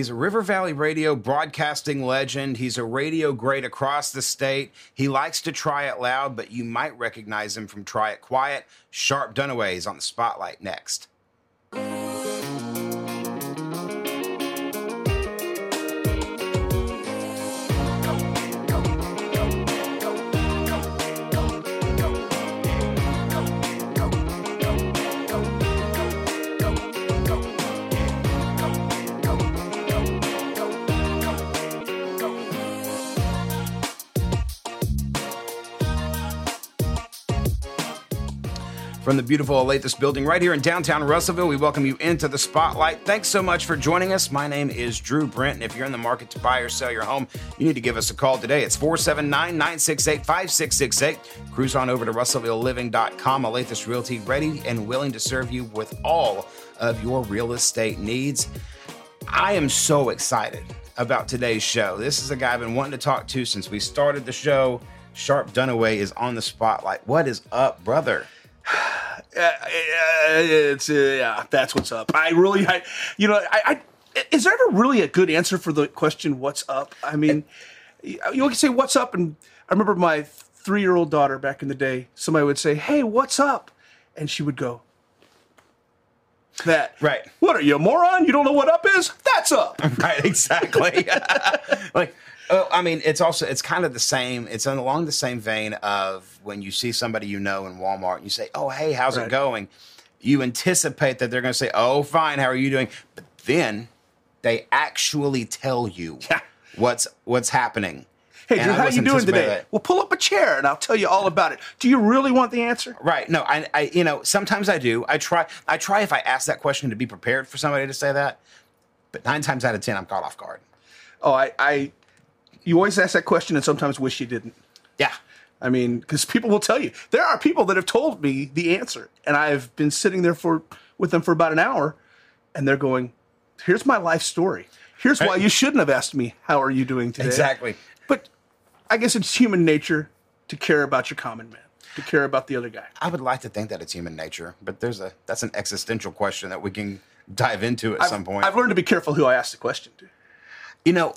He's a River Valley radio broadcasting legend. He's a radio great across the state. He likes to try it loud, but you might recognize him from Try It Quiet. Sharpe Dunaway is on the spotlight next. From the beautiful Alathus building right here in downtown Russellville, we welcome you into the spotlight. Thanks so much for joining us. My name is Drew Brent, and if you're in the market to buy or sell your home, you need to give us a call today. It's 479 968 5668. Cruise on over to russellvilleliving.com. Alathus Realty, ready and willing to serve you with all of your real estate needs. I am so excited about today's show. This is a guy I've been wanting to talk to since we started the show. Sharpe Dunaway is on the spotlight. What is up, brother? It's uh, yeah, that's what's up. I really, I, you know, I, I, is there ever really a good answer for the question "What's up"? I mean, you can say "What's up," and I remember my three-year-old daughter back in the day. Somebody would say, "Hey, what's up?" and she would go, "That Right. What are you, a moron? You don't know what up is? That's up." right exactly like oh, i mean it's also it's kind of the same it's along the same vein of when you see somebody you know in walmart and you say oh hey how's it going you anticipate that they're going to say oh fine how are you doing but then they actually tell you Yeah. what's what's happening Hey, Drew, how you doing today? that. Well, pull up a chair and I'll tell you all about it. Do you really want the answer? Right. No, I, I, you know, sometimes I do. I try, I try if I ask that question to be prepared for somebody to say that, but nine times out of 10, I'm caught off guard. Oh, I, I, you always ask that question and sometimes wish you didn't. Yeah. I mean, because people will tell you. There are people that have told me the answer, and I've been sitting there for with them for about an hour, and they're going, "Here's my life story. Here's why you shouldn't have asked me how are you doing today." Exactly. But I guess it's human nature to care about your common man, to care about the other guy. I would like to think that it's human nature, but there's a, that's an existential question that we can dive into at some point. I've learned to be careful who I ask the question to. You know,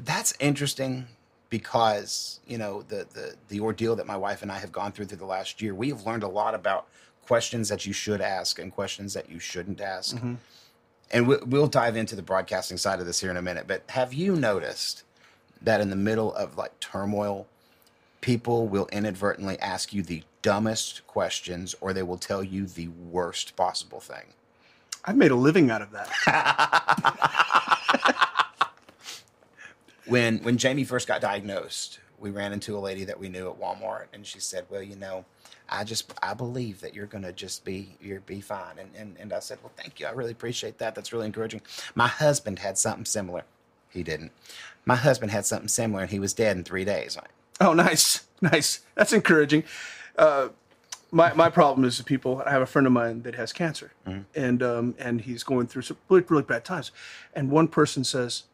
that's interesting because you know the, the the ordeal that my wife and I have gone through through the last year. We have learned a lot about questions that you should ask and questions that you shouldn't ask. Mm-hmm. And we, we'll dive into the broadcasting side of this here in a minute. But have you noticed that in the middle of like turmoil, people will inadvertently ask you the dumbest questions, or they will tell you the worst possible thing? I've made a living out of that. when when Jamie first got diagnosed, we ran into a lady that we knew at Walmart, and she said, "Well, you know, I just I believe that you're gonna just be you're be fine." And and and I said, "Well, thank you. I really appreciate that. That's really encouraging." My husband had something similar. He didn't. My husband had something similar, and he was dead in three days. Oh, nice, nice. That's encouraging. Uh, my my problem is the people. I have a friend of mine that has cancer, and um, and he's going through some really really bad times. And one person says,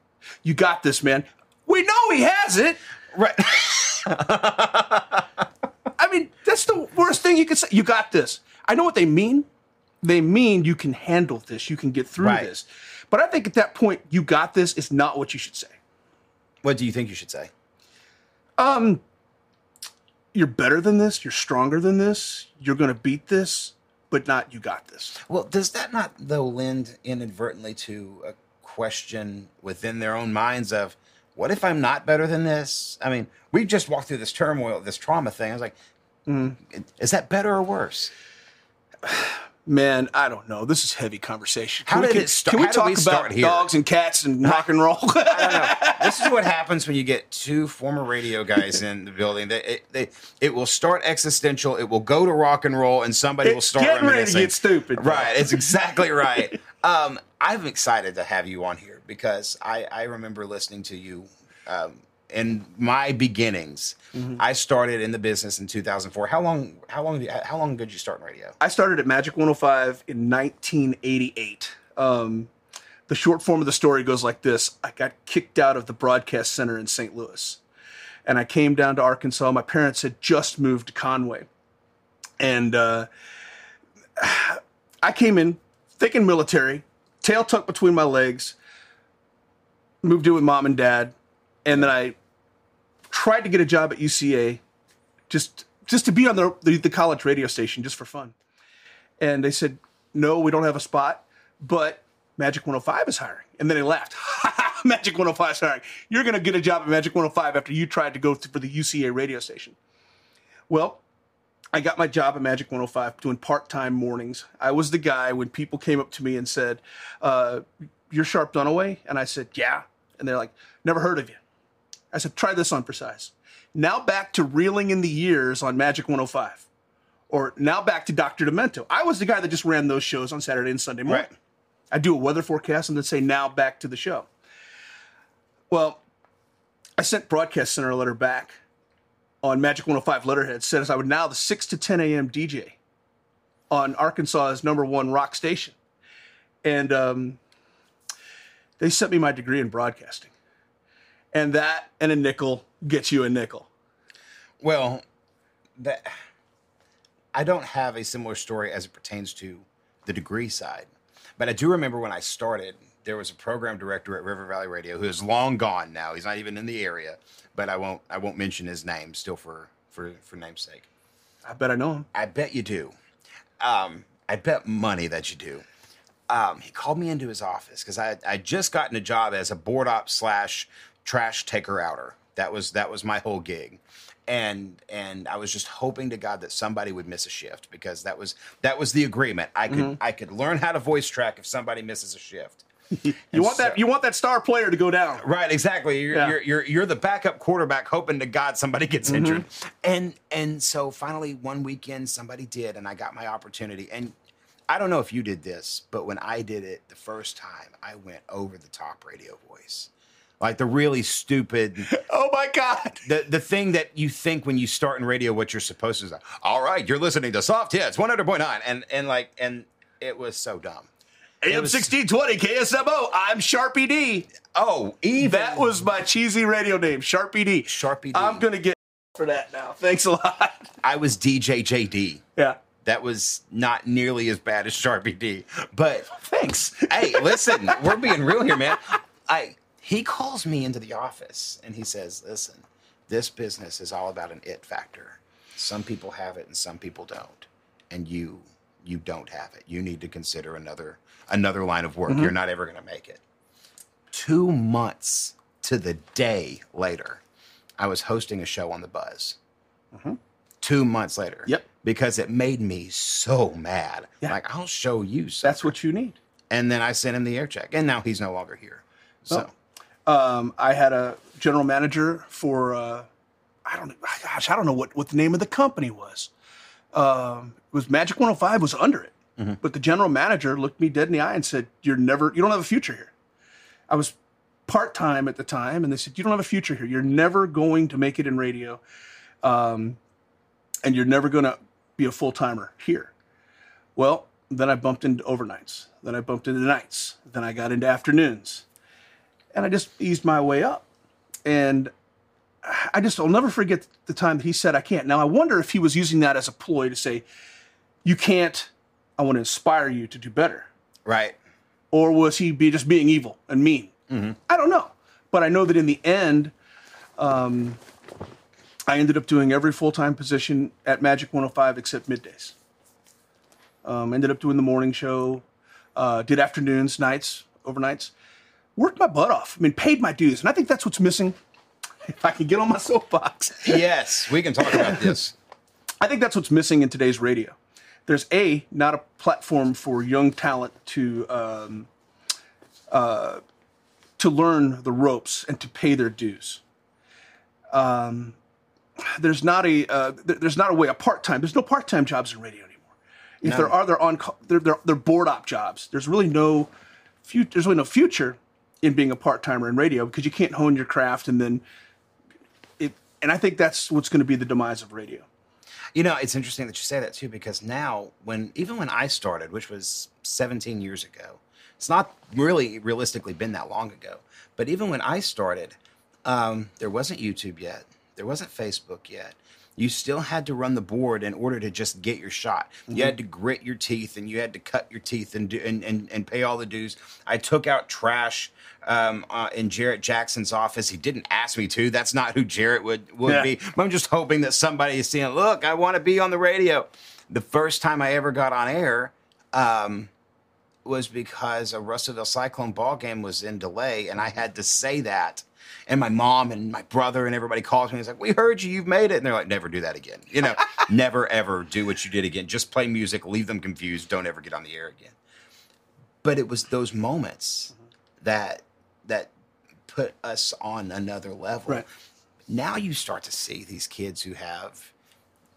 "You got this, man." We know he has it. Right. I mean, that's the worst thing you can say. You got this. I know what they mean. They mean you can handle this. You can get through Right. this. But I think at that point, you got this is not what you should say. what do you think you should say? Um, You're better than this. You're stronger than this. You're going to beat this, but not you got this. Well, does that not though lend inadvertently to a question within their own minds of what if I'm not better than this? I mean, we just walked through this turmoil, this trauma thing. I was like, mm, is that better or worse? Man, I don't know. This is heavy conversation. How we, did can, it sta- Can we how did talk we start about here? dogs and cats and rock and roll? I don't know. this is what happens when you get two former radio guys in the building. They, it, they, it will start existential. It will go to rock and roll, and somebody will start getting ready to get stupid. Right. It's exactly right. Um, I'm excited to have you on here because I, I remember listening to you um, in my beginnings. Mm-hmm. I started in the business in 2004. How long? How long? How long did you start in radio? I started at Magic 105 in 1988. Um, the short form of the story goes like this I got kicked out of the broadcast center in St. Louis. And I came down to Arkansas. My parents had just moved to Conway. And uh, I came in thick and military, tail tucked between my legs, moved in with mom and dad, and then I tried to get a job at UCA, just just to be on the the, the college radio station just for fun. And they said, "No, we don't have a spot, but Magic 105 is hiring." And then they laughed. Magic 105 is hiring. You're going to get a job at Magic 105 after you tried to go to, for the UCA radio station. Well, I got my job at Magic 105 doing part time mornings. I was the guy when people came up to me and said, uh, You're Sharpe Dunaway? And I said, Yeah. And they're like, Never heard of you. I said, Try this on Precise. Now back to reeling in the years on Magic 105. Or now back to Dr. Demento. I was the guy that just ran those shows on Saturday and Sunday morning. Right. I do a weather forecast and then say, Now back to the show. Well, I sent Broadcast Center a letter back on Magic 105 letterhead says I would now the 6 to 10 a.m. DJ on Arkansas's number one rock station. And um, they sent me my degree in broadcasting. And that and a nickel gets you a nickel. Well, that I don't have a similar story as it pertains to the degree side, but I do remember when I started, there was a program director at River Valley Radio who is long gone now. He's not even in the area, but I won't I won't mention his name still for for for namesake. I bet I know him. I bet you do. Um, I bet money that you do. Um, he called me into his office because I I just gotten a job as a board op slash trash taker outer. That was that was my whole gig, and and I was just hoping to God that somebody would miss a shift because that was that was the agreement. I could mm-hmm. I could learn how to voice track if somebody misses a shift. You want that you want that star player to go down. Right, exactly. You're, Yeah. you're you're you're the backup quarterback, hoping to God somebody gets mm-hmm. injured, and and so finally one weekend somebody did, and I got my opportunity. And I don't know if you did this, but when I did it the first time, I went over the top radio voice, like the really stupid, Oh my god. the the thing that you think when you start in radio, what you're supposed to say. All right, you're listening to Soft Hits 100.9, and and like and it was so dumb. AM was- 1620 KSMO. I'm Sharpie D. Oh, even That was my cheesy radio name, Sharpie D. Sharpie D. I'm gonna get for that now. Thanks a lot. I was DJ JD. yeah. That was not nearly as bad as Sharpie D. But Thanks. hey, listen, we're being real here, man. I he calls me into the office and he says, "Listen, this business is all about an it factor. Some people have it and some people don't. And you you don't have it. You need to consider another another line of work. Mm-hmm. You're not ever going to make it." 2 months to the day later, I was hosting a show on the Buzz. Mm-hmm. Two months later. Yep. Because it made me so mad. Yeah. Like, I'll show you something. That's what you need. And then I sent him the air check, and now he's no longer here. So, Um, I had a general manager for uh, I don't gosh I don't know what, what the name of the company was. Um, it was Magic 105 was under it, but the general manager looked me dead in the eye and said, "You're never you don't have a future here." I was part time at the time, and they said, "You don't have a future here. You're never going to make it in radio, um, and you're never going to be a full timer here." Well, then I bumped into overnights. Then I bumped into nights. Then I got into afternoons and I just eased my way up. And I just, I'll never forget the time that he said, I can't. Now, I wonder if he was using that as a ploy to say, You can't, I want to inspire you to do better. right. Or was he be just being evil and mean? I don't know. But I know that in the end, um, I ended up doing every full time position at Magic 105 except middays. Um, ended up doing the morning show, uh, did afternoons, nights, overnights. Worked my butt off. I mean, paid my dues. And I think that's what's missing. If I can get on my soapbox. Yes, we can talk about this. I think that's what's missing in today's radio. There's a not a platform for young talent to um, uh, to learn the ropes and to pay their dues. Um, there's not a uh, there's not a way a part time. There's no part time jobs in radio anymore. If there are, they're on they're, they're they're board op jobs. There's really no future. There's really no future in being a part timer in radio because you can't hone your craft and then it. And I think that's what's going to be the demise of radio. You know, it's interesting that you say that too, because now, when even when I started, which was 17 years ago, it's not really realistically been that long ago. But even when I started, um, there wasn't YouTube yet, there wasn't Facebook yet. You still had to run the board in order to just get your shot. You had to grit your teeth and you had to cut your teeth and do, and, and, and pay all the dues. I took out trash um, uh, in Jarrett Jackson's office. He didn't ask me to. That's not who Jarrett would would Yeah. be. I'm just hoping that somebody is seeing. Look, I want to be on the radio. The first time I ever got on air. Um, was because a Russellville Cyclone ball game was in delay, and I had to say that. And my mom and my brother and everybody calls me. and is like, "We heard you. You've made it." And they're like, "Never do that again. You know, never ever do what you did again. Just play music, leave them confused. Don't ever get on the air again." But it was those moments that that put us on another level. Right. Now you start to see these kids who have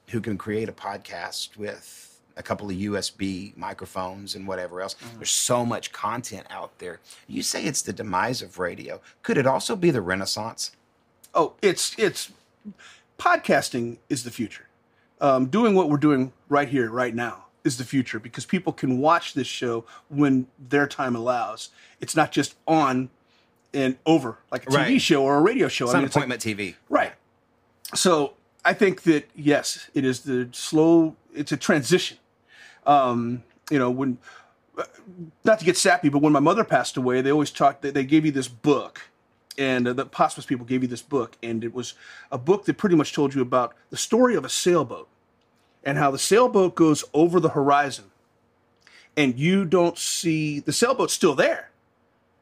who can create a podcast with a couple of USB microphones and whatever else. There's so much content out there. You say it's the demise of radio. Could it also be the renaissance? Oh, it's it's podcasting is the future. Um, doing what we're doing right here, right now, is the future because people can watch this show when their time allows. It's not just on and over like a TV Right. show or a radio show. It's I mean, it's like- appointment TV. Right. So I think that yes, it is the slow. It's a transition. Um, you know, when not to get sappy, but when my mother passed away, they always talked. They, they gave you this book, and uh, the hospice people gave you this book, and it was a book that pretty much told you about the story of a sailboat and how the sailboat goes over the horizon, and you don't see the sailboat's still there,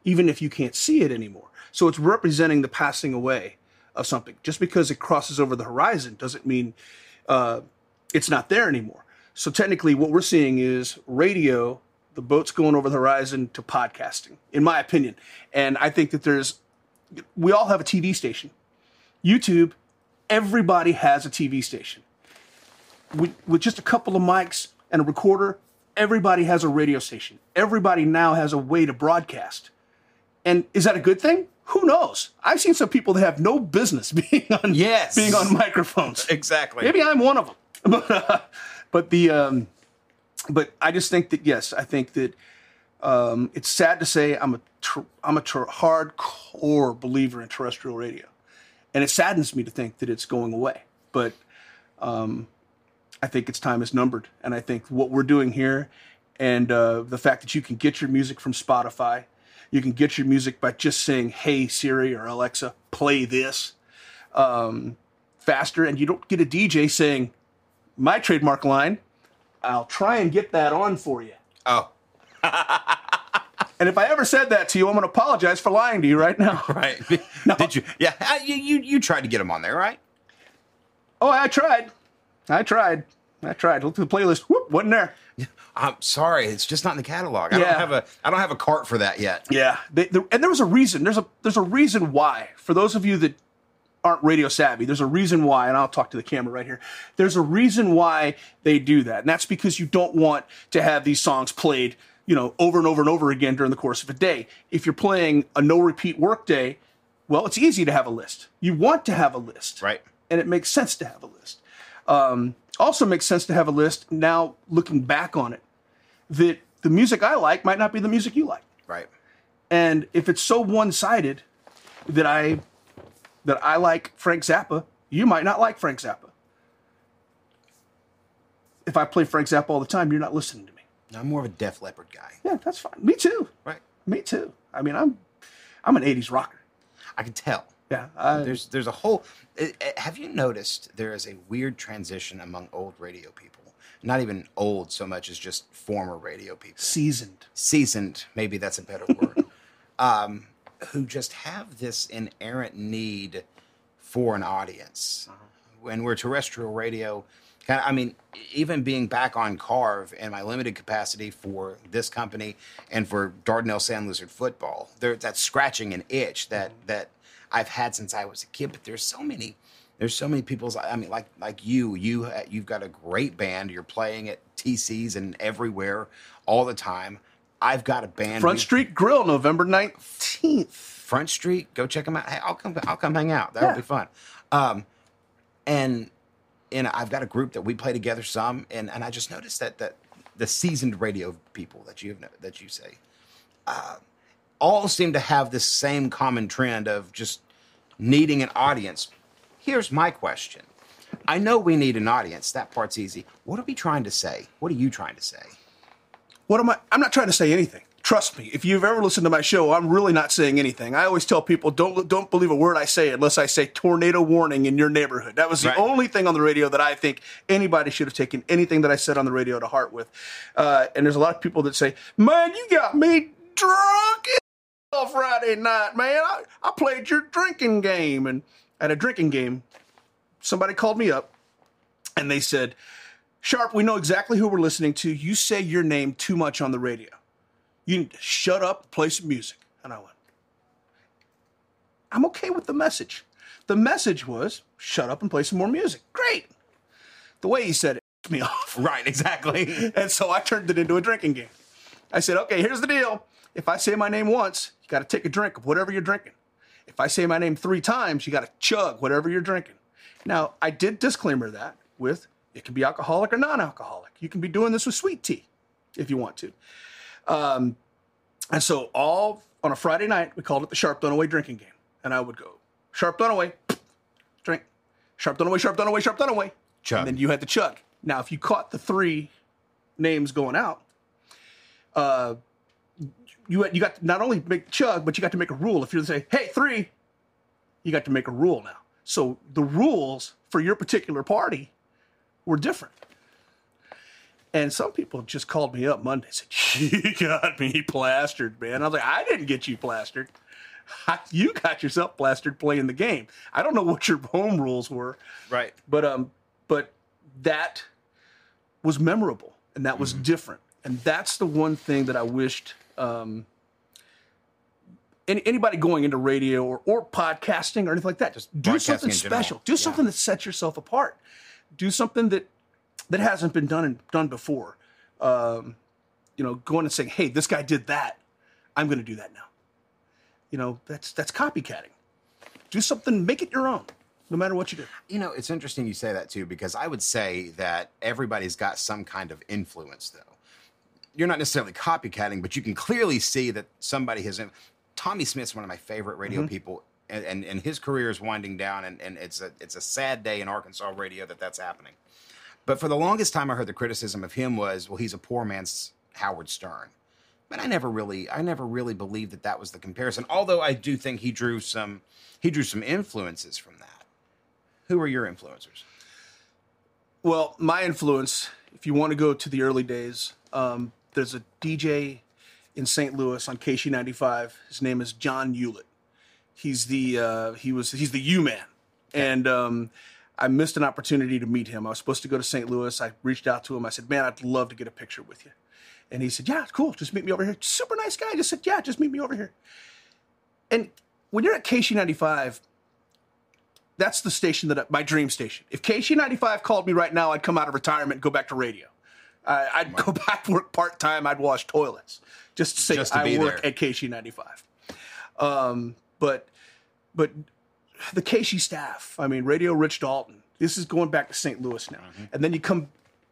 even if you can't see it anymore. So it's representing the passing away of something. Just because it crosses over the horizon doesn't mean uh, it's not there anymore. So technically, what we're seeing is radio, the boat's going over the horizon to podcasting, in my opinion. And I think that there's, we all have a TV station. YouTube, everybody has a TV station. With, with just a couple of mics and a recorder, everybody has a radio station. Everybody now has a way to broadcast. And is that a good thing? Who knows? I've seen some people that have no business being on Yes. being on microphones. Exactly. Maybe I'm one of them. But, uh, but the um, but I just think that yes, I think that um, it's sad to say I'm a tr- I'm a tr- hardcore believer in terrestrial radio, and it saddens me to think that it's going away. But um, I think its time is numbered, and I think what we're doing here, and uh, the fact that you can get your music from Spotify, you can get your music by just saying "Hey Siri" or Alexa, play this um, faster, and you don't get a DJ saying my trademark line. I'll try and get that on for you. oh, And if I ever said that to you, I'm going to apologize for lying to you right now. right. Did you? Yeah, uh, you, you you tried to get them on there, right? Oh, I tried. I tried. I tried. Looked at the playlist. Whoop, wasn't there. I'm sorry, it's just not in the catalog. I Yeah. don't have a I don't have a cart for that yet. Yeah, they, and there was a reason. There's a there's a reason why. For those of you that aren't radio savvy, there's a reason why, and I'll talk to the camera right here. There's a reason why they do that, and that's because you don't want to have these songs played, you know, over and over and over again during the course of a day. If you're playing a no repeat workday, well, it's easy to have a list. You want to have a list, Right. and it makes sense to have a list. Um, also makes sense to have a list now looking back on it that the music I like might not be the music you like. Right. And if it's so one-sided that I that I like Frank Zappa, you might not like Frank Zappa. If I play Frank Zappa all the time, you're not listening to me. I'm more of a Def Leppard guy. Yeah, that's fine. Me too. Right. Me too. I mean, I'm I'm an '80s rocker. I can tell. Yeah. I, There's there's a whole. uh, uh, Have you noticed there is a weird transition among old radio people? Not even old so much as just former radio people, seasoned. seasoned. Maybe that's a better word. um, who just have this inerrant need for an audience. When we're terrestrial radio, kind of, I mean, even being back on KARV and my limited capacity for this company and for Dardanelle Sand Lizard football, there that scratching an itch that that I've had since I was a kid. But there's so many, there's so many people's. I mean, like like you, you uh, you've got a great band. You're playing at TCs and everywhere all the time. I've got a band. Front We- Street Grill, November 19th. Front Street. Go check them out. Hey, I'll come. I'll come hang out. That'll Yeah. be fun. Um, and and I've got a group that we play together some, and and I just noticed that that the seasoned radio people that you have that you say, uh, all seem to have this same common trend of just needing an audience. Here's my question: I know we need an audience. That part's easy. What are we trying to say? What are you trying to say? What am I? I'm not trying to say anything. Trust me. If you've ever listened to my show, I'm really not saying anything. I always tell people don't don't believe a word I say unless I say tornado warning in your neighborhood. That was the Right. only thing on the radio that I think anybody should have taken anything that I said on the radio to heart with. Uh, and there's a lot of people that say, "Man, you got me drunk on Friday night, man. I, I played your drinking game." And at a drinking game, somebody called me up and they said, Sharpe, we know exactly who we're listening to. You say your name too much on the radio. You need to shut up, play some music. And I went, I'm okay with the message. The message was shut up and play some more music. Great. The way he said it me off. Right, exactly. And so I turned it into a drinking game. I said, okay, here's the deal. If I say my name once, you got to take a drink of whatever you're drinking. If I say my name three times, you got to chug whatever you're drinking. Now, I did disclaimer that with it can be alcoholic or non alcoholic. You can be doing this with sweet tea if you want to. Um, and so, all on a Friday night, we called it the Sharpe Dunaway drinking game. And I would go, Sharpe Dunaway, drink. Sharpe Dunaway, Sharpe Dunaway, Sharpe Dunaway. Chug. And then you had to chug. Now, if you caught the three names going out, uh, you you got to not only make the chug, but you got to make a rule. If you're going to say, "Hey, three, you got to make a rule now. So the rules for your particular party were different. And some people just called me up Monday and said, You got me plastered, man. I was like, I didn't get you plastered. You got yourself plastered playing the game. I don't know what your home rules were. Right. But um, but that was memorable and that was different, and that's the one thing that I wished um, any, anybody going into radio or, or podcasting or anything like that, just do something special. Do Yeah. something that sets yourself apart. Do something that that hasn't been done and done before. Um, you know, going and saying, "Hey, this guy did that. I'm going to do that now." You know, that's that's copycatting. Do something, make it your own, no matter what you do. You know, it's interesting you say that too, because I would say that everybody's got some kind of influence, though. You're not necessarily copycatting, but you can clearly see that somebody has. Tommy Smith's one of my favorite radio people, and, and, and his career is winding down, and, and it's a it's a sad day in Arkansas radio that that's happening. But for the longest time, I heard the criticism of him was, well, he's a poor man's Howard Stern. But I never really, I never really believed that that was the comparison. Although I do think he drew some, he drew some influences from that. Who are your influencers? Well, my influence, if you want to go to the early days, um, there's a DJ in St. Louis on KSHE95. His name is John Ulett. He's the uh, he was he's the U man, and um, I missed an opportunity to meet him. I was supposed to go to St. Louis. I reached out to him. I said, "Man, I'd love to get a picture with you." And he said, "Yeah, cool. Just meet me over here." Super nice guy. Just said, "Yeah, just meet me over here." And when you're at KSHE95, that's the station that my dream station. If KSHE95 called me right now, I'd come out of retirement and go back to radio. I I'd go back work part time. I'd wash toilets just to say Just to I work there. at KSHE95. Um, but but the KSHE staff, I mean, Radio Rich Dalton. This is going back to St. Louis now, Mm-hmm. and then you come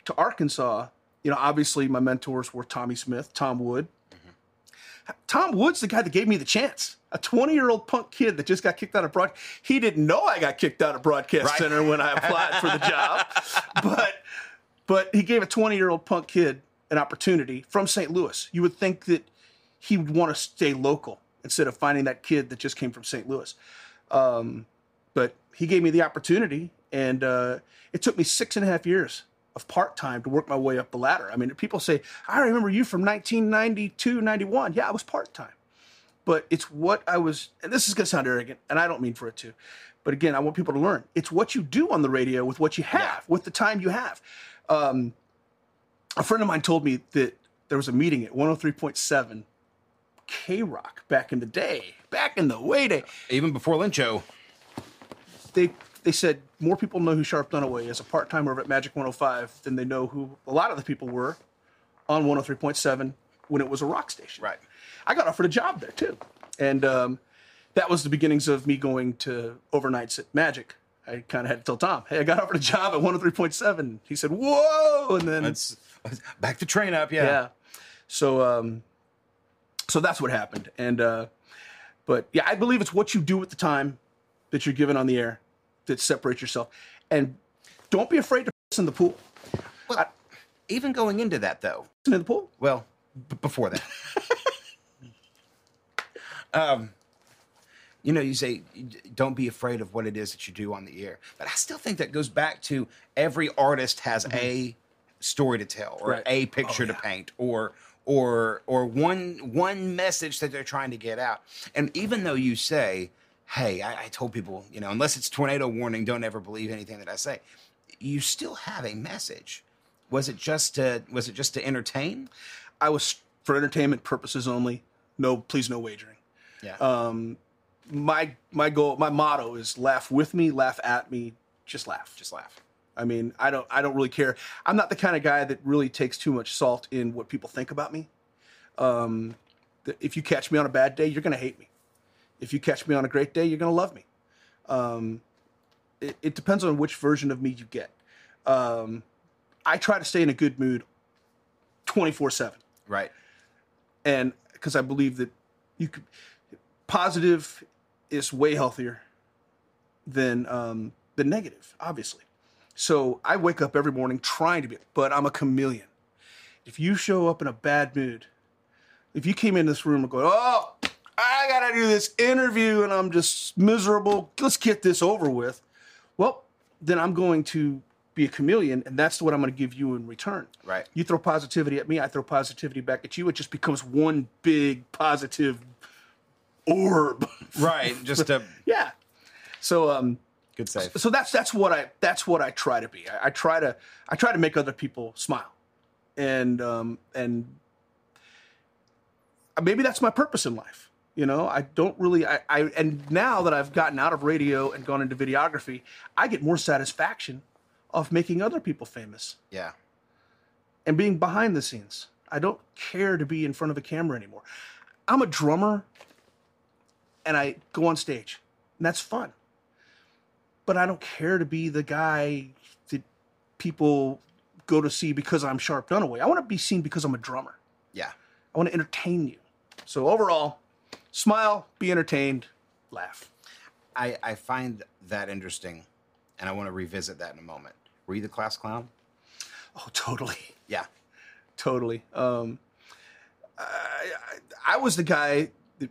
to Arkansas. You know, obviously my mentors were Tommy Smith, Tom Wood. Mm-hmm. Tom Wood's the guy that gave me the chance. A 20 year old punk kid that just got kicked out of broad. He didn't know I got kicked out of Broadcast Right. Center when I applied for the job, but but he gave a 20 year old punk kid an opportunity from St. Louis. You would think that he would want to stay local instead of finding that kid that just came from St. Louis. Um, but he gave me the opportunity, and uh, it took me six and a half years of part time to work my way up the ladder. I mean, people say, I remember you from 1992, 91. Yeah, I was part time. But it's what I was, and this is going to sound arrogant, and I don't mean for it to. But again, I want people to learn. It's what you do on the radio with what you have, with the time you have. Um, a friend of mine told me that there was a meeting at 103.7 K Rock back in the day, back in the way day. Even before Lyncho. They they said more people know who Sharpe Dunaway is a part timer over at Magic 105 than they know who a lot of the people were on 103.7 when it was a rock station. Right. I got offered a job there too, and um, that was the beginnings of me going to overnights at Magic. I kind of had to tell Tom, "Hey, I got offered a job at 103.7." He said, "Whoa!" And then Let's back the train up. Yeah. yeah. So um so that's what happened. And uh but yeah, I believe it's what you do with the time that you're given on the air that separates yourself. And don't be afraid to piss in the pool. Well, even going into that though, in the pool. well, b- before that, um, you know, you say don't be afraid of what it is that you do on the air, but I still think that goes back to every artist has a story to tell or Mm-hmm. Right. a picture Oh, to paint or or or one one message that they're trying to get out. And even though you say, "Hey, I, I told people, you know, unless it's tornado warning, don't ever believe anything that I say," you still have a message. Was it just to was it just to entertain? I was for entertainment purposes only. No, please, no wagering. Yeah. Um, my my goal, my motto is laugh with me, laugh at me, just laugh. just laugh. I mean, I don't I don't really care. I'm not the kind of guy that really takes too much salt in what people think about me. Um, if you catch me on a bad day, you're gonna hate me. If you catch me on a great day, you're gonna love me. Um, it, it depends on which version of me you get. Um, I try to stay in a good mood, twenty four seven Right. and because I believe that you could positive is way healthier than um, than negative, obviously. So I wake up every morning trying to be, but I'm a chameleon. If you show up in a bad mood, if you came in this room and go, oh, I gotta do this interview and I'm just miserable, let's get this over with. Well, then I'm going to be a chameleon, and that's what I'm going to give you in return. Right. You throw positivity at me, I throw positivity back at you. It just becomes one big positive orb. Right. Just a yeah. So um good save. so that's that's what I that's what I try to be. I, I try to I try to make other people smile, and um and maybe that's my purpose in life. You know, I don't really I, I and now that I've gotten out of radio and gone into videography, I get more satisfaction of making other people famous Yeah. and being behind the scenes. I don't care to be in front of a camera anymore. I'm a drummer and I go on stage, and that's fun. But I don't care to be the guy that people go to see because I'm Sharpe Dunaway. I want to be seen because I'm a drummer. Yeah. I want to entertain you. So overall, smile, be entertained, laugh. I, I find that interesting, and I want to revisit that in a moment. Were you the class clown? Oh, totally. Yeah. totally. Um, I, I, I was the guy that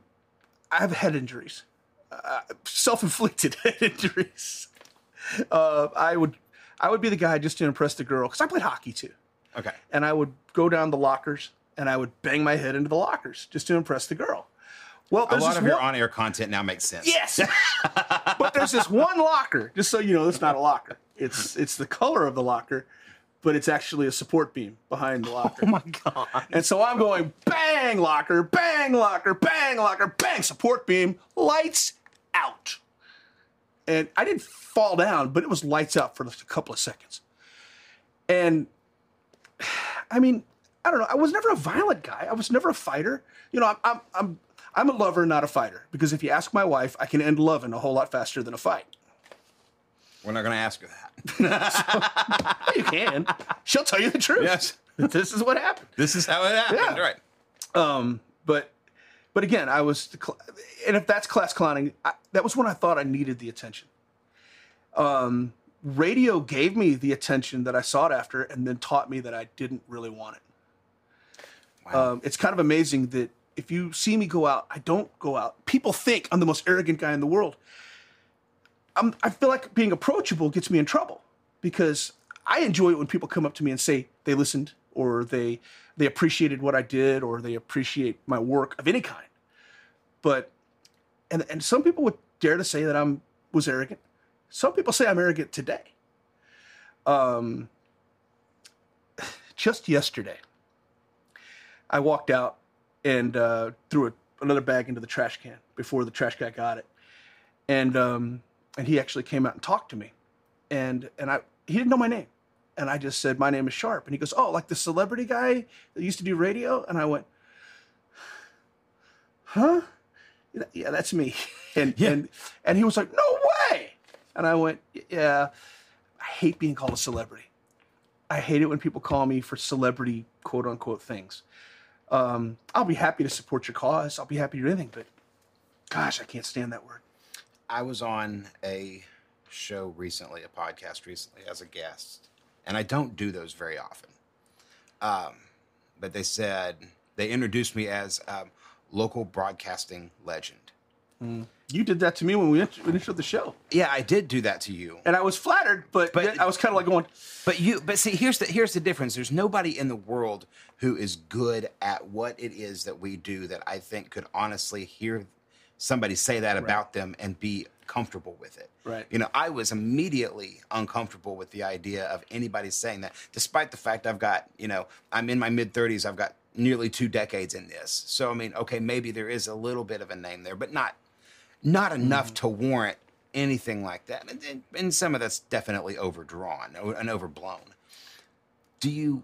I have head injuries, uh, self-inflicted head injuries. Uh, I would, I would be the guy just to impress the girl because I played hockey too, Okay. and I would go down the lockers and I would bang my head into the lockers just to impress the girl. Well, A lot of your one- on-air content now makes sense. Yes. but there's this one locker, just so you know, it's not a locker. It's it's the color of the locker, but it's actually a support beam behind the locker. Oh my god. And so I'm going bang locker, bang locker, bang locker, bang support beam, lights out. And I didn't fall down, but it was lights out for just a couple of seconds. And I mean, I don't know. I was never a violent guy. I was never a fighter. You know, I'm I'm I'm I'm a lover, not a fighter. Because if you ask my wife, I can end loving a whole lot faster than a fight. We're not going to ask her that. Well, you can. She'll tell you the truth. Yes. This is what happened. This is how it happened. Yeah. Right. Um, but but again, I was, and if that's class clowning, I, that was when I thought I needed the attention. Um, radio gave me the attention that I sought after, and then taught me that I didn't really want it. Wow. Um, it's kind of amazing that if you see me go out, I don't go out. People think I'm the most arrogant guy in the world. I'm, I feel like being approachable gets me in trouble because I enjoy it when people come up to me and say they listened or they they appreciated what I did or they appreciate my work of any kind. But and and some people would dare to say that I'm was arrogant. Some people say I'm arrogant today. Um, just yesterday, I walked out and uh, threw a, another bag into the trash can before the trash guy got it, and um, and he actually came out and talked to me, and and I he didn't know my name, and I just said my name is Sharpe, and he goes, oh, like the celebrity guy that used to do radio, and I went, huh? Yeah, that's me, and Yeah. and and he was like, no way, and I went, yeah, I hate being called a celebrity. I hate it when people call me for celebrity quote unquote things. Um, I'll be happy to support your cause. I'll be happy to do anything, but gosh, I can't stand that word. I was on a show recently, a podcast recently as a guest, and I don't do those very often. Um, but they said they introduced me as um, local broadcasting legend. Mm. You did that to me when we initiated the show, Yeah, I did do that to you. and I was flattered, but, But- I was kind of like going, But you, but see, here's the here's the difference. There's nobody in the world who is good at what it is that we do that I think could honestly hear somebody say that about them and be comfortable with it. Right. You know, I was immediately uncomfortable with the idea of anybody saying that, despite the fact I've got, you know, I'm in my mid 30s. I've got nearly two decades in this. So I mean, okay, maybe there is a little bit of a name there, but not not enough mm-hmm. to warrant anything like that. And, and, and some of that's definitely overdrawn and overblown. Do you?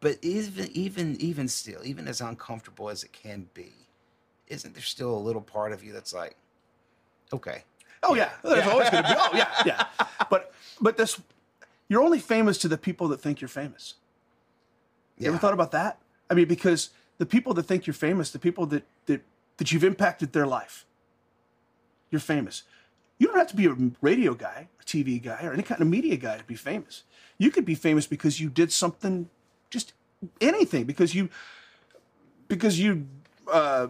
But even even even still, even as uncomfortable as it can be, isn't there still a little part of you that's like, okay, "Oh yeah, there's always going to be, oh yeah, yeah." But but this, you're only famous to the people that think you're famous. You ever thought about that? I mean, because the people that think you're famous, the people that that that you've impacted their life, you're famous. You don't have to be a radio guy, a TV guy, or any kind of media guy to be famous. You could be famous because you did something, just anything, because you because you uh,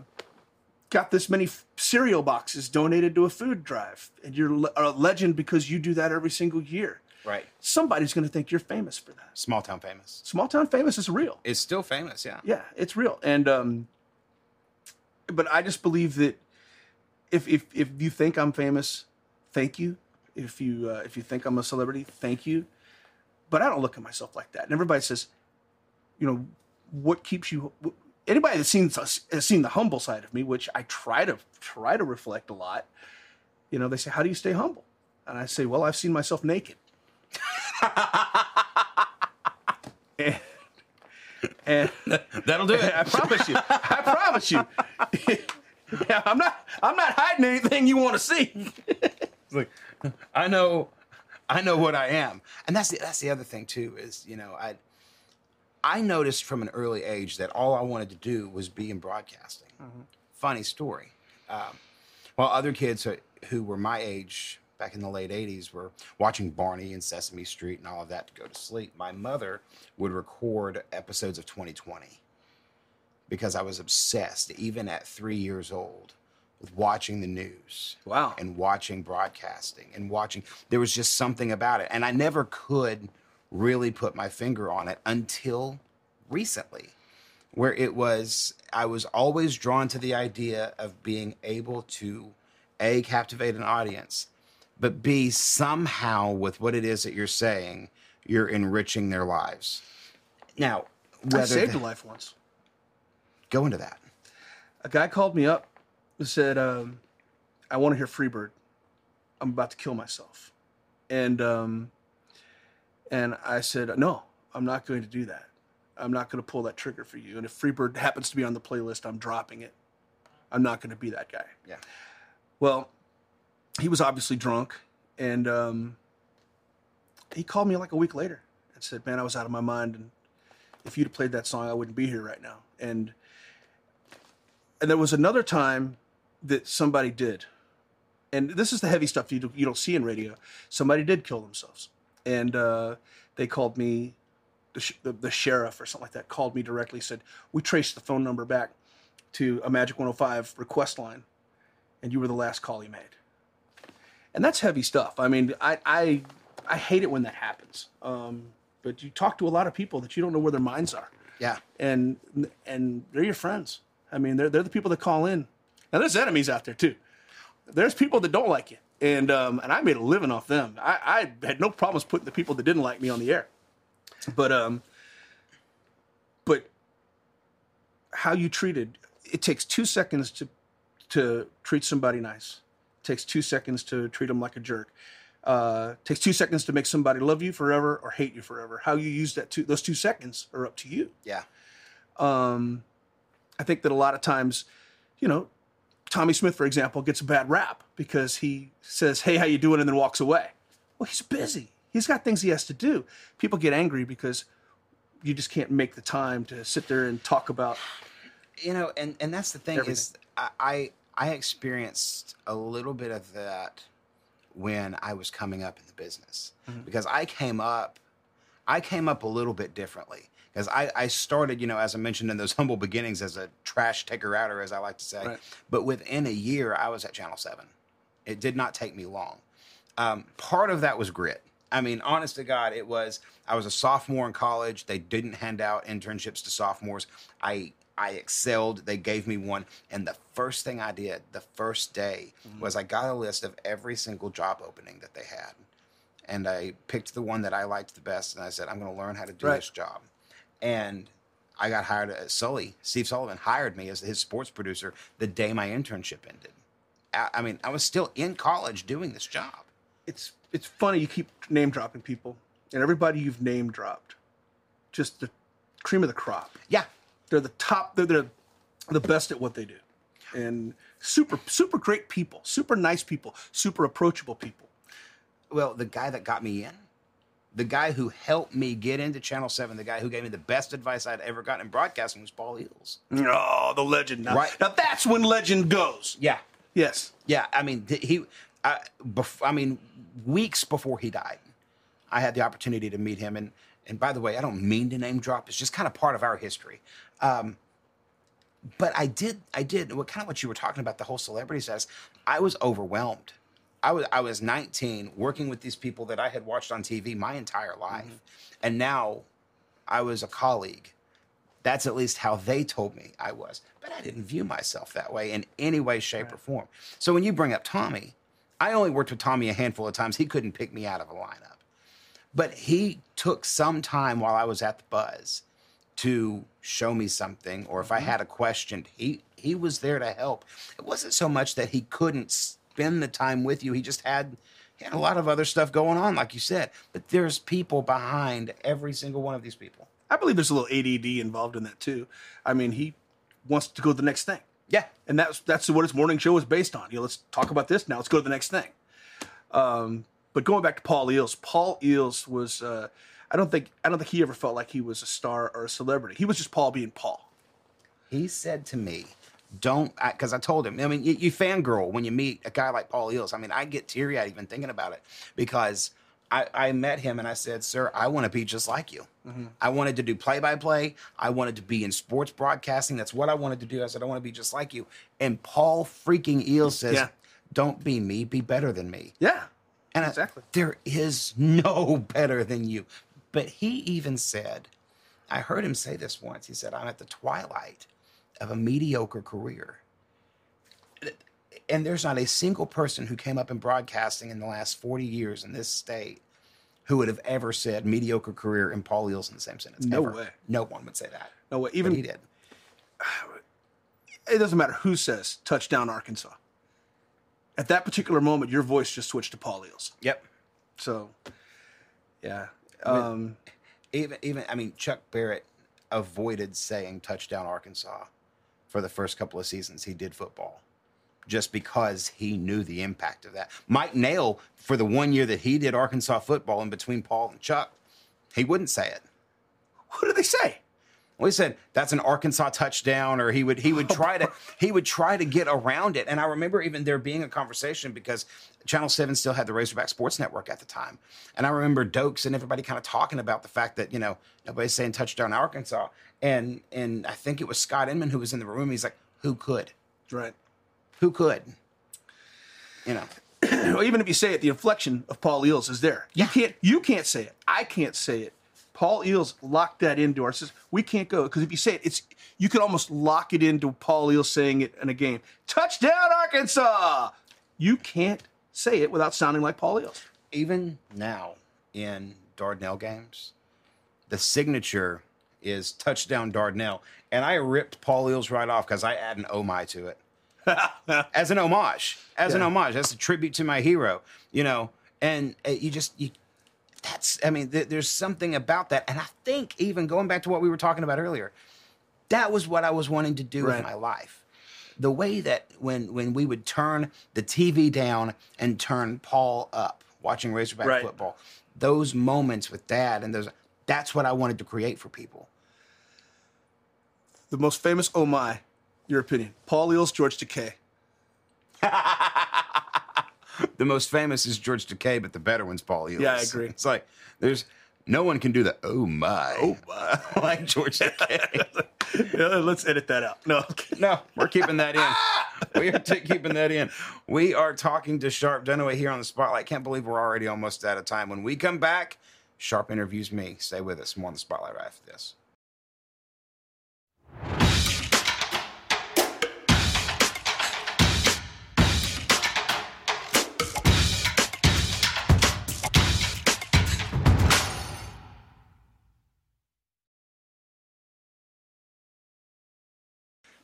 got this many cereal boxes donated to a food drive, and you're a legend because you do that every single year. Right, Somebody's going to think you're famous for that. small town famous. Small town famous is real. It's still famous, yeah. Yeah, it's real. And um but I just believe that if if if you think I'm famous, thank you. If you uh, if you think I'm a celebrity, thank you. But I don't look at myself like that. And everybody says, you know, what keeps you anybody that's seen has seen the humble side of me, which I try to try to reflect a lot. You know, they say, "How do you stay humble?" And I say, "Well, I've seen myself naked." And, and That'll do it. I promise you. I promise you. yeah, I'm not. I'm not hiding anything you want to see. like I know I know what I am. And that's the that's the other thing too is, you know, I I noticed from an early age that all I wanted to do was be in broadcasting. Funny story. Um, while other kids who were my age back in the late 80s were watching Barney and Sesame Street and all of that to go to sleep, my mother would record episodes of 2020 because I was obsessed, even at three years old, with watching the news. Wow. And watching broadcasting and watching. There was just something about it. And I never could really put my finger on it until recently, where it was, I was always drawn to the idea of being able to A, captivate an audience, but B, somehow with what it is that you're saying, you're enriching their lives. Now, I saved the- a life once. go into that. A guy called me up and said, um, "I want to hear Freebird. I'm about to kill myself," and um, and I said, "No, I'm not going to do that. I'm not going to pull that trigger for you. And if Freebird happens to be on the playlist, I'm dropping it. I'm not going to be that guy." Yeah. Well, he was obviously drunk, and um, he called me like a week later and said, "Man, I was out of my mind, and if you'd have played that song, I wouldn't be here right now." And and there was another time that somebody did, and this is the heavy stuff you, do, you don't see in radio. Somebody did kill themselves, and uh, they called me, the, sh- the, the sheriff or something like that called me directly. Said we traced the phone number back to a Magic 105 request line, and you were the last call he made. And that's heavy stuff. I mean, I I, I hate it when that happens. Um, but you talk to a lot of people that you don't know where their minds are Yeah. and and they're your friends. I mean, they're they're the people that call in. Now there's enemies out there too. There's people that don't like you, and um, and I made a living off them. I, I had no problems putting the people that didn't like me on the air, but um, but how you treated it takes two seconds to to treat somebody nice. Takes two seconds to treat them like a jerk. Uh, takes two seconds to make somebody love you forever or hate you forever. How you use that two those two seconds are up to you. Yeah. I think that a lot of times, you know, Tommy Smith, for example, gets a bad rap because he says, "Hey, how you doing?" and then walks away. Well, he's busy. He's got things he has to do. People get angry because you just can't make the time to sit there and talk about. you know and and that's the thing is I, I i experienced a little bit of that when I was coming up in the business because I came up, I came up a little bit differently because I, I started, you know, as I mentioned in those humble beginnings as a trash taker outer, as I like to say. Right. But within a year, I was at Channel 7. It did not take me long. Um, part of that was grit. I mean, honest to God, it was. I was a sophomore in college. They didn't hand out internships to sophomores. I I excelled. They gave me one, and the first thing I did, the first day, mm-hmm. was I got a list of every single job opening that they had, and I picked the one that I liked the best, and I said, I'm going to learn how to do Right. this job, and. I got hired at Sully. Steve Sullivan hired me as his sports producer the day my internship ended. I I mean, I was still in college doing this job. It's it's funny you keep name dropping people, and everybody you've name dropped, just the cream of the crop. Yeah, They're the top. They're the the best at what they do, and super super great people, super nice people, super approachable people. well, the guy that got me in, the guy who helped me get into Channel 7, the guy who gave me the best advice I'd ever gotten in broadcasting was Paul Eells. Oh, the legend! Now, Right. now that's when legend goes. Yeah. Yes. Yeah. I mean, he, I, bef- I mean, weeks before he died, I had the opportunity to meet him. And, and by the way, I don't mean to name drop, it's just kind of part of our history. Um, but I did, I did what kind of what you were talking about, the whole celebrity status. I was overwhelmed. I was I was 19 working with these people that I had watched on TV my entire life. And now I was a colleague. That's at least how they told me I was. But I didn't view myself that way in any way, shape, or form. So when you bring up Tommy, I only worked with Tommy a handful of times. He couldn't pick me out of a lineup. But he took some time while I was at the buzz to show me something, or if I had a question, he he was there to help. It wasn't so much that he couldn't spend the time with you; he just had he had a lot of other stuff going on, like you said. But there's people behind every single one of these people. I believe there's a little ADD involved in that too. I mean, he wants to go to the next thing. Yeah, and that's that's what his morning show is based on. You know, let's talk about this now. Let's go to the next thing. Um, but going back to Paul Eells, Paul Eells was uh, I don't think I don't think he ever felt like he was a star or a celebrity. He was just Paul being Paul. he said to me, "Don't," because I, told him. I mean, you, you fangirl when you meet a guy like Paul Eells. I mean, I get teary eyed even thinking about it because I, I met him and I said, "Sir, I want to be just like you. I wanted to do play by play. I wanted to be in sports broadcasting. That's what I wanted to do." I said, "I want to be just like you." And Paul freaking Eells says, Yeah. "Don't be me. Be better than me." Yeah, And I- exactly. there is no better than you. But he even said, I heard him say this once. He said, I'm at the twilight of a mediocre career. And there's not a single person who came up in broadcasting in the last 40 years in this state who would have ever said mediocre career and Paul Eells in the same sentence. No ever. way. No one would say that. No way. But Even he did. it doesn't matter who says touchdown Arkansas. At that particular moment, your voice just switched to Paul Eells. Yep. So, yeah. Um, even even I mean Chuck Barrett avoided saying touchdown Arkansas for the first couple of seasons he did football just because he knew the impact of that. Mike Nail for the one year that he did Arkansas football in between Paul and Chuck, he wouldn't say it. what did they say? Well, he said that's an Arkansas touchdown, or he would he would oh, try to he would try to get around it. And I remember even there being a conversation because Channel Seven still had the Razorback Sports Network at the time, and I remember Dokes and everybody kind of talking about the fact that you know nobody's saying touchdown Arkansas, and and I think it was Scott Inman who was in the room. He's like, who could, Right. who could, you know. Well, even if you say it, the inflection of Paul Eells is there. You Yeah. can't. You can't say it. I can't say it. Paul Eells locked that into our system. We can't go because if you say it, it's you can almost lock it into Paul Eells saying it in a game. Touchdown, Arkansas! You can't say it without sounding like Paul Eells. even now in Dardanelle games, the signature is touchdown Dardanelle. And I ripped Paul Eells right off because I add an oh my to it. as an homage. As an homage. That's a tribute to my hero, you know. And uh, you just you that's I mean, th- there's something about that. And I think even going back to what we were talking about earlier, that was what I was wanting to do Right. with my life. The way that when when we would turn the TV down and turn Paul up watching Razorback Right. football, those moments with Dad and those that's what I wanted to create for people. The most famous oh my, your opinion. Paul Eells, George Takei. the most famous is George Takei, but the better one's Paul. Yeah, I agree. It's like there's no one can do the oh my, oh my, like George Takei. Yeah, let's edit that out. No. no, we're keeping that in. We are t- keeping that in. We are talking to Sharpe Dunaway here on the Spotlight. Can't believe we're already almost out of time. When we come back, Sharpe interviews me. Stay with us. More on the Spotlight right after this.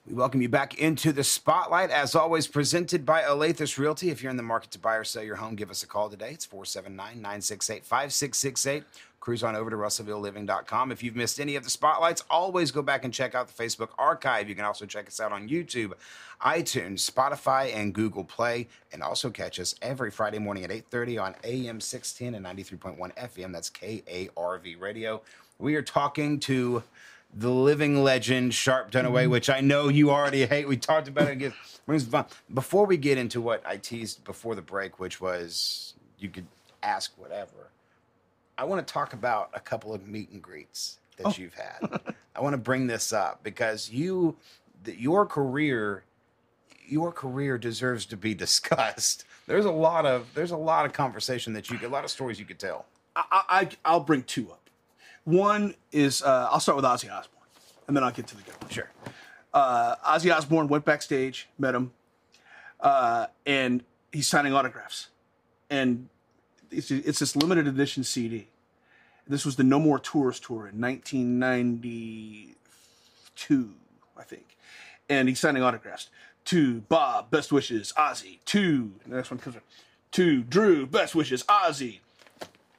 We welcome you back into the spotlight, as always, presented by Alathus Realty. If you're in the market to buy or sell your home, give us a call today. It's 479 968 5668. Cruise on over to RussellvilleLiving.com. If you've missed any of the spotlights, always go back and check out the Facebook archive. You can also check us out on YouTube, iTunes, Spotify, and Google Play, and also catch us every Friday morning at 8:30 on AM 610 and 93.1 FM. That's KARV Radio. We are talking to the living legend Sharpe Dunaway, Mm-hmm. which I know you already hate. We talked about it. Again. Before we get into what I teased before the break, which was you could ask whatever, I want to talk about a couple of meet and greets that Oh. you've had. I want to bring this up because you, the, your career, your career deserves to be discussed. There's a lot of there's a lot of conversation that you get, a lot of stories you could tell. I, I, I'll bring two up. One is, uh, I'll start with Ozzy Osbourne, and then I'll get to the good one. Sure. uh, Ozzy Osbourne went backstage, met him, uh, and he's signing autographs. And it's, it's this limited edition CD. This was the No More Tours tour in 1992, I think. And he's signing autographs. To Bob, best wishes, Ozzy. To, the next one comes up. To Drew, best wishes, Ozzy.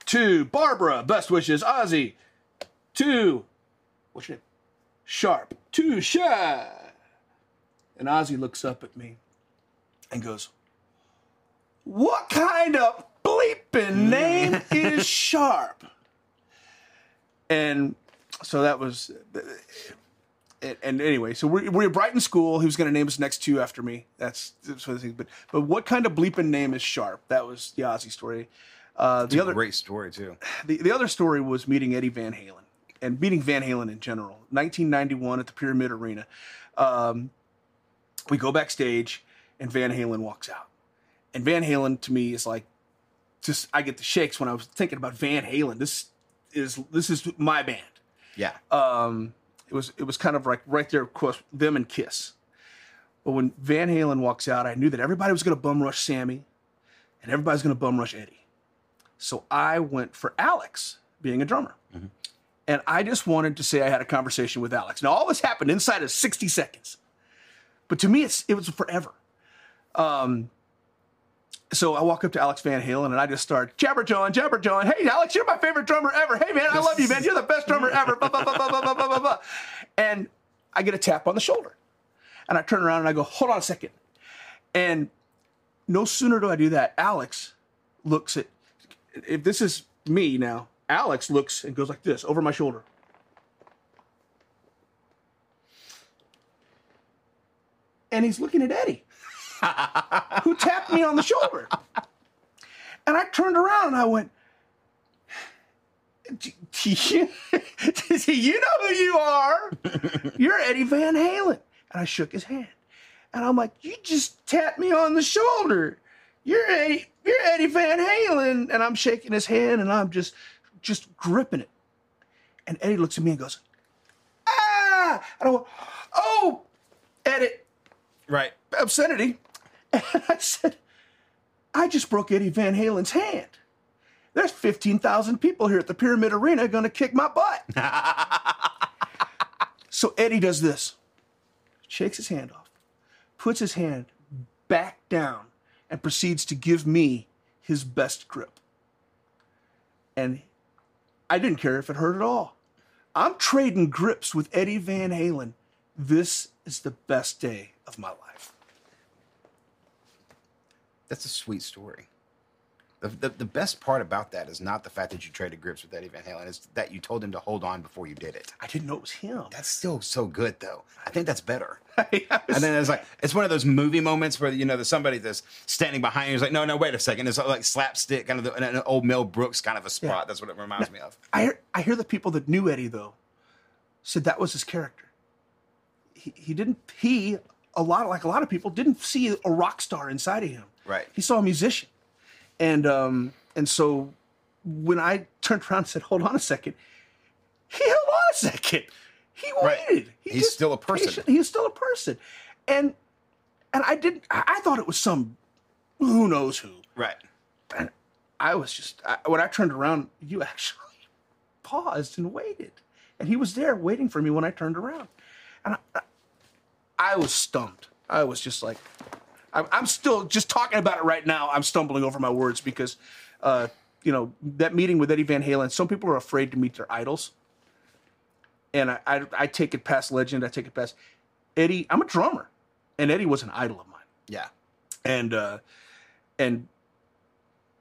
To Barbara, best wishes, Ozzy. To, what's your name? Sharpe. Too shy. And Ozzy looks up at me and goes, What kind of bleeping name is Sharpe? And so that was. And, and anyway, so we're, we're at Brighton School. He was going to name his next two after me. That's, that's what I think. But but what kind of bleeping name is Sharpe? That was the Ozzy story. Uh, the other Great story too. the, the other story was meeting Eddie Van Halen and meeting Van Halen in general. 1991 at the Pyramid Arena. Um, we go backstage and Van Halen walks out. And Van Halen to me is like, just I get the shakes when I was thinking about Van Halen. This is this is my band. Yeah. Um, it was it was kind of like right there, of course, them and Kiss. But when Van Halen walks out, I knew that everybody was going to bum rush Sammy, and everybody's going to bum rush Eddie. So I went for Alex being a drummer. And I just wanted to say I had a conversation with Alex. Now, all this happened inside of 60 seconds. But to me, it's, it was forever. Um, so I walk up to Alex Van Halen and I just start jabber John, jabber John. Hey Alex, you're my favorite drummer ever. Hey man, I love you, man. You're the best drummer ever. Bah, bah, bah, and I get a tap on the shoulder, and I turn around and I go, hold on a second. And no sooner do I do that, Alex looks at. If this is me now, Alex looks and goes like this over my shoulder. And he's looking at Eddie, who tapped me on the shoulder. And I turned around and I went, do you, do you know who you are? You're Eddie Van Halen. And I shook his hand. And I'm like, you just tapped me on the shoulder. You're Eddie, you're Eddie Van Halen. And I'm shaking his hand and I'm just just gripping it. And Eddie looks at me and goes, ah! And I went, oh, edit, Right. obscenity. And I said, I just broke Eddie Van Halen's hand. There's 15,000 people here at the Pyramid Arena going to kick my butt. so Eddie does this shakes his hand off, puts his hand back down, and proceeds to give me his best grip. And I didn't care if it hurt at all. I'm trading grips with Eddie Van Halen. This is the best day of my life. That's a sweet story. The, the, the best part about that is not the fact that you traded grips with Eddie Van Halen, it's that you told him to hold on before you did it. I didn't know it was him. That's still so good, though. I think that's better. Was- And then it's like it's one of those movie moments where you know there's somebody that's standing behind you. Is like, no, no, wait a second. It's like slapstick, kind of the, an old Mel Brooks kind of a spot. Yeah. That's what it reminds me of. I hear, I hear the people that knew Eddie though said that was his character. He, he didn't he a lot like a lot of people didn't see a rock star inside of him. Right. He saw a musician, and um and so when I turned around and said, "Hold on a second, he held on a second. He Right. waited. He He's still a person. patient- He's still a person, and and I didn't. I, I thought it was some who knows who. Right. And I was just I, when I turned around, you actually paused and waited, and he was there waiting for me when I turned around, and I, I was stumped. I was just like, I'm, I'm still just talking about it right now. I'm stumbling over my words because, uh, you know, that meeting with Eddie Van Halen. Some people are afraid to meet their idols, and I, I, I take it past legend. I take it past Eddie. I'm a drummer, and Eddie was an idol of mine Yeah. and uh and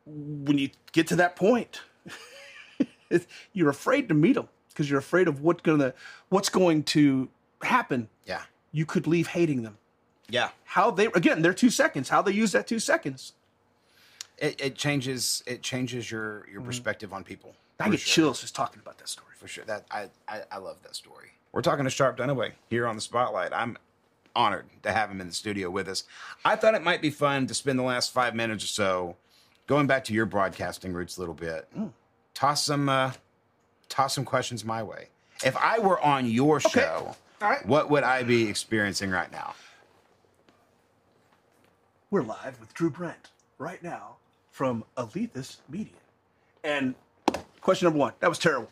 when you get to that point you're afraid to meet them because you're afraid of what's gonna what's going to happen Yeah. you could leave hating them Yeah. how they again they're two seconds how they use that two seconds It, it changes. It changes your your perspective on people. i get sure. chills just talking about that story for sure. That I, I I love that story. We're talking to Sharpe Dunaway here on the Spotlight. I'm honored to have him in the studio with us. I thought it might be fun to spend the last five minutes or so going back to your broadcasting roots a little bit. Toss some uh, toss some questions my way. If I were on your show, All right. what would I be experiencing right now? We're live with drew brent right now from alethus media and question number one that was terrible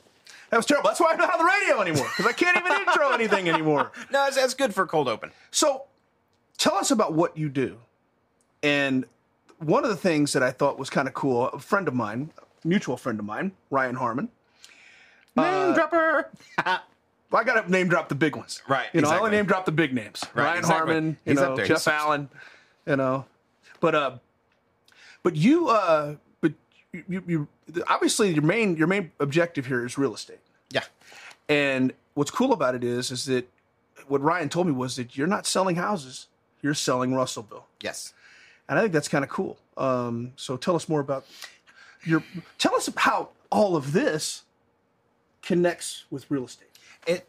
that was terrible that's why i'm not on the radio anymore because i can't even intro anything anymore No, that's, that's good for a cold open. So, tell us about what you do. And one of the things that I thought was kind of cool, a friend of mine, a mutual friend of mine, Ryan Harmon. Uh, name dropper. Well, I got to name drop the big ones, Right, You know, I only exactly. name drop the big names. Right, Ryan exactly. Harmon, you He's up know, there. Jeff He's- Allen, you know, but uh, but you uh, but you, you, obviously your main your main objective here is real estate. Yeah. And what's cool about it is, is that what Ryan told me was that you're not selling houses, you're selling Russellville, Yes. and I think that's kind of cool. Um, so tell us more about your. Tell us how all of this connects with real estate. it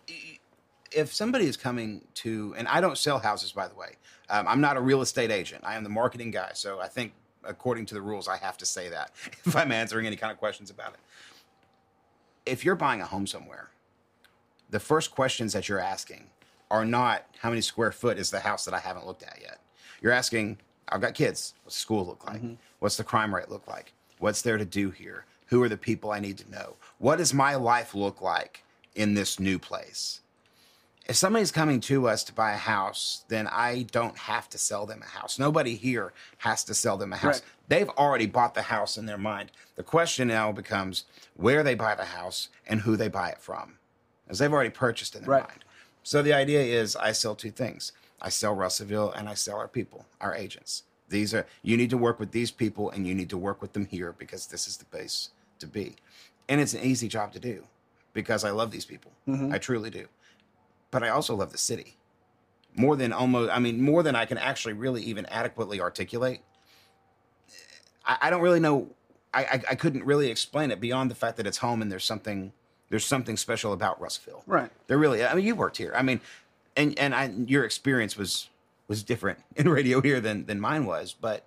if somebody is coming to and i don't sell houses by the way um, i'm not a real estate agent. I am the marketing guy so i think according to the rules i have to say that if i'm answering any kind of questions about it. If you're buying a home somewhere the first questions that you're asking are not how many square foot is the house that i haven't looked at yet? You're asking i've got kids. What's school look like? What's the crime rate look like? What's there to do here? Who are the people i need to know? What does my life look like in this new place if somebody's coming to us to buy a house, then I don't have to sell them a house. Nobody here has to sell them a house. Right. They've already bought the house in their mind. The question now becomes where they buy the house and who they buy it from, as they've already purchased in their Right. mind. So the idea is I sell two things. I sell Russellville and I sell our people, our agents. These are you need to work with these people and you need to work with them here because this is the place to be. And it's an easy job to do because I love these people. Mm-hmm. I truly do but I also love the city more than almost. I mean, more than I can actually really even adequately articulate. I, I don't really know. I, I I couldn't really explain it beyond the fact that it's home and there's something there's something special about Russellville. Right. There really. I mean, you worked here. I mean, and and I, your experience was was different in radio here than than mine was, but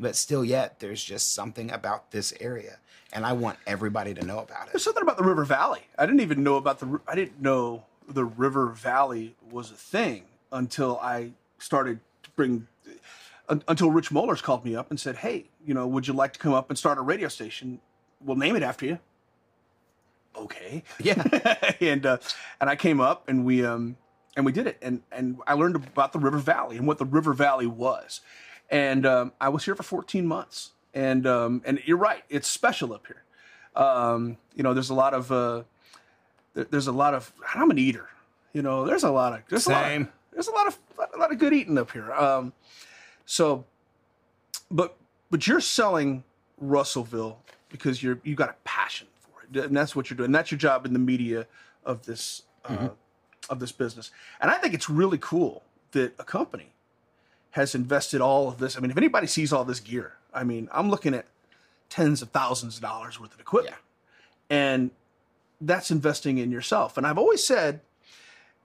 but still, yet there's just something about this area, and I want everybody to know about it. There's something about the River Valley. I didn't even know about the. I didn't know the River Valley was a thing until I started to bring. Until Rich Mollers called me up and said, "Hey, you know, would you like to come up and start a radio station? We'll name it after you." Okay. Yeah. and uh, and I came up and we um and we did it and and I learned about the River Valley and what the River Valley was, and um, I was here for 14 months and um and you're right it's special up here, um you know there's a lot of uh there- there's a lot of I'm an eater you know there's a lot of there's a lot Same. of, there's a lot of a lot of good eating up here um so but but you're selling Russellville because you're you got a passion for it, and that's what you're doing. And that's your job in the media of this uh, of this business. And I think it's really cool that a company has invested all of this. I mean, if anybody sees all this gear, I mean, I'm looking at tens of thousands of dollars worth of equipment, and that's investing in yourself. And I've always said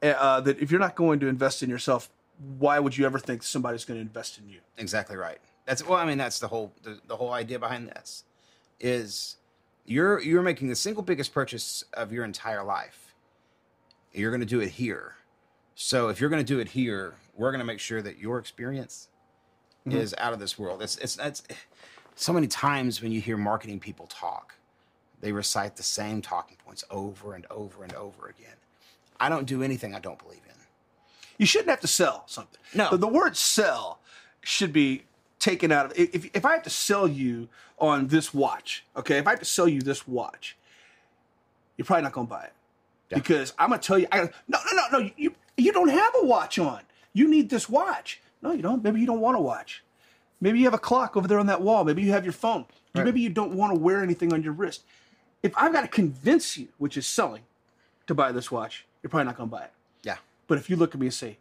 uh, that if you're not going to invest in yourself, why would you ever think somebody's going to invest in you? Exactly right. That's well. I mean, that's the whole the, the whole idea behind this is you're you're making the single biggest purchase of your entire life. You're going to do it here. So if you're going to do it here, we're going to make sure that your experience is out of this world. It's it's it's so many times when you hear marketing people talk, they recite the same talking points over and over and over again. I don't do anything I don't believe in. You shouldn't have to sell something. No. the, the word "sell" should be taken out of. If if I have to sell you on this watch, okay, if I have to sell you this watch, you're probably not going to buy it Yeah. because I'm going to tell you. I, no, no, no, no. You you don't have a watch on. You need this watch. No, you don't. Maybe you don't want a watch. Maybe you have a clock over there on that wall. Maybe you have your phone. Right. Maybe you don't want to wear anything on your wrist. If I've got to convince you, which is selling, to buy this watch, you're probably not going to buy it. Yeah. But if you look at me and say,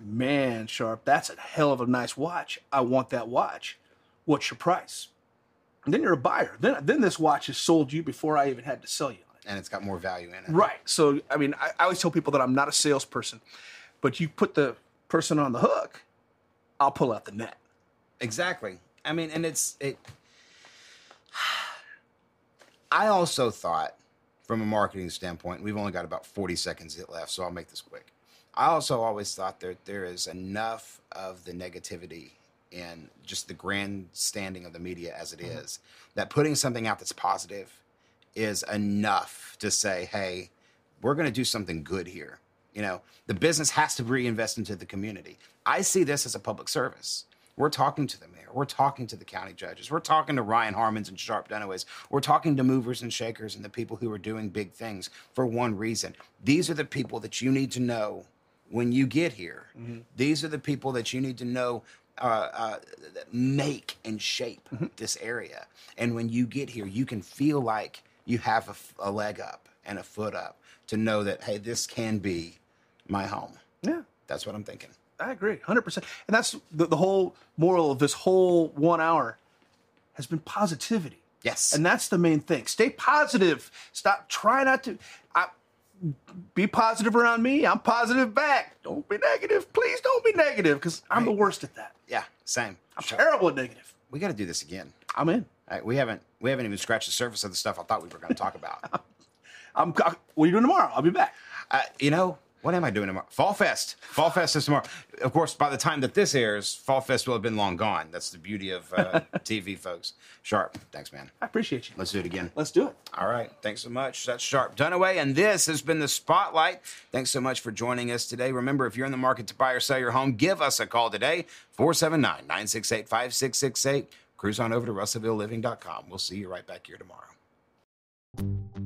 man, Sharpe, that's a hell of a nice watch. I want that watch. What's your price? And then you're a buyer. Then, then this watch is sold you before I even had to sell you on it. And it's got more value in it. Right. So, I mean, I, I always tell people that I'm not a salesperson, but you put the person on the hook, I'll pull out the net. Exactly. I mean, and it's it. I also thought, from a marketing standpoint, we've only got about forty seconds left, so I'll make this quick. I also always thought that there is enough of the negativity in just the grandstanding of the media as it mm-hmm. is that putting something out that's positive is enough to say, hey, we're going to do something good here. You know, the business has to reinvest into the community. I see this as a public service. We're talking to the mayor. We're talking to the county judges. We're talking to Ryan Harmons and Sharpe Dunaways. We're talking to movers and shakers and the people who are doing big things for one reason. These are the people that you need to know when you get here. These are the people that you need to know uh, uh, make and shape this area. And when you get here, you can feel like you have a leg up and a foot up to know that, hey, this can be my home. Yeah. That's what I'm thinking. I agree, hundred percent. And that's the, the whole moral of this whole one hour has been positivity. Yes. and that's the main thing. Stay positive. Stop. Try not to. I, be positive around me. I'm positive back. Don't be negative. Please don't be negative because I'm the worst at that. Yeah, same. I'm So, terrible at negative. we got to do this again. I'm in. Right, we haven't we haven't even scratched the surface of the stuff I thought we were going to talk about. I'm. What are you doing tomorrow? I'll be back. uh, you know what am I doing tomorrow? Fall Fest. Fall Fest is tomorrow. Of course, by the time that this airs, Fall Fest will have been long gone. That's the beauty of uh, TV, folks. Sharpe. Thanks, man. I appreciate you. Let's do it again. Let's do it. All right. Thanks so much. That's Sharpe Dunaway. And this has been the Spotlight. Thanks so much for joining us today. Remember, if you're in the market to buy or sell your home, give us a call today 479 968 5668. Cruise on over to RussellvilleLiving.com. We'll see you right back here tomorrow.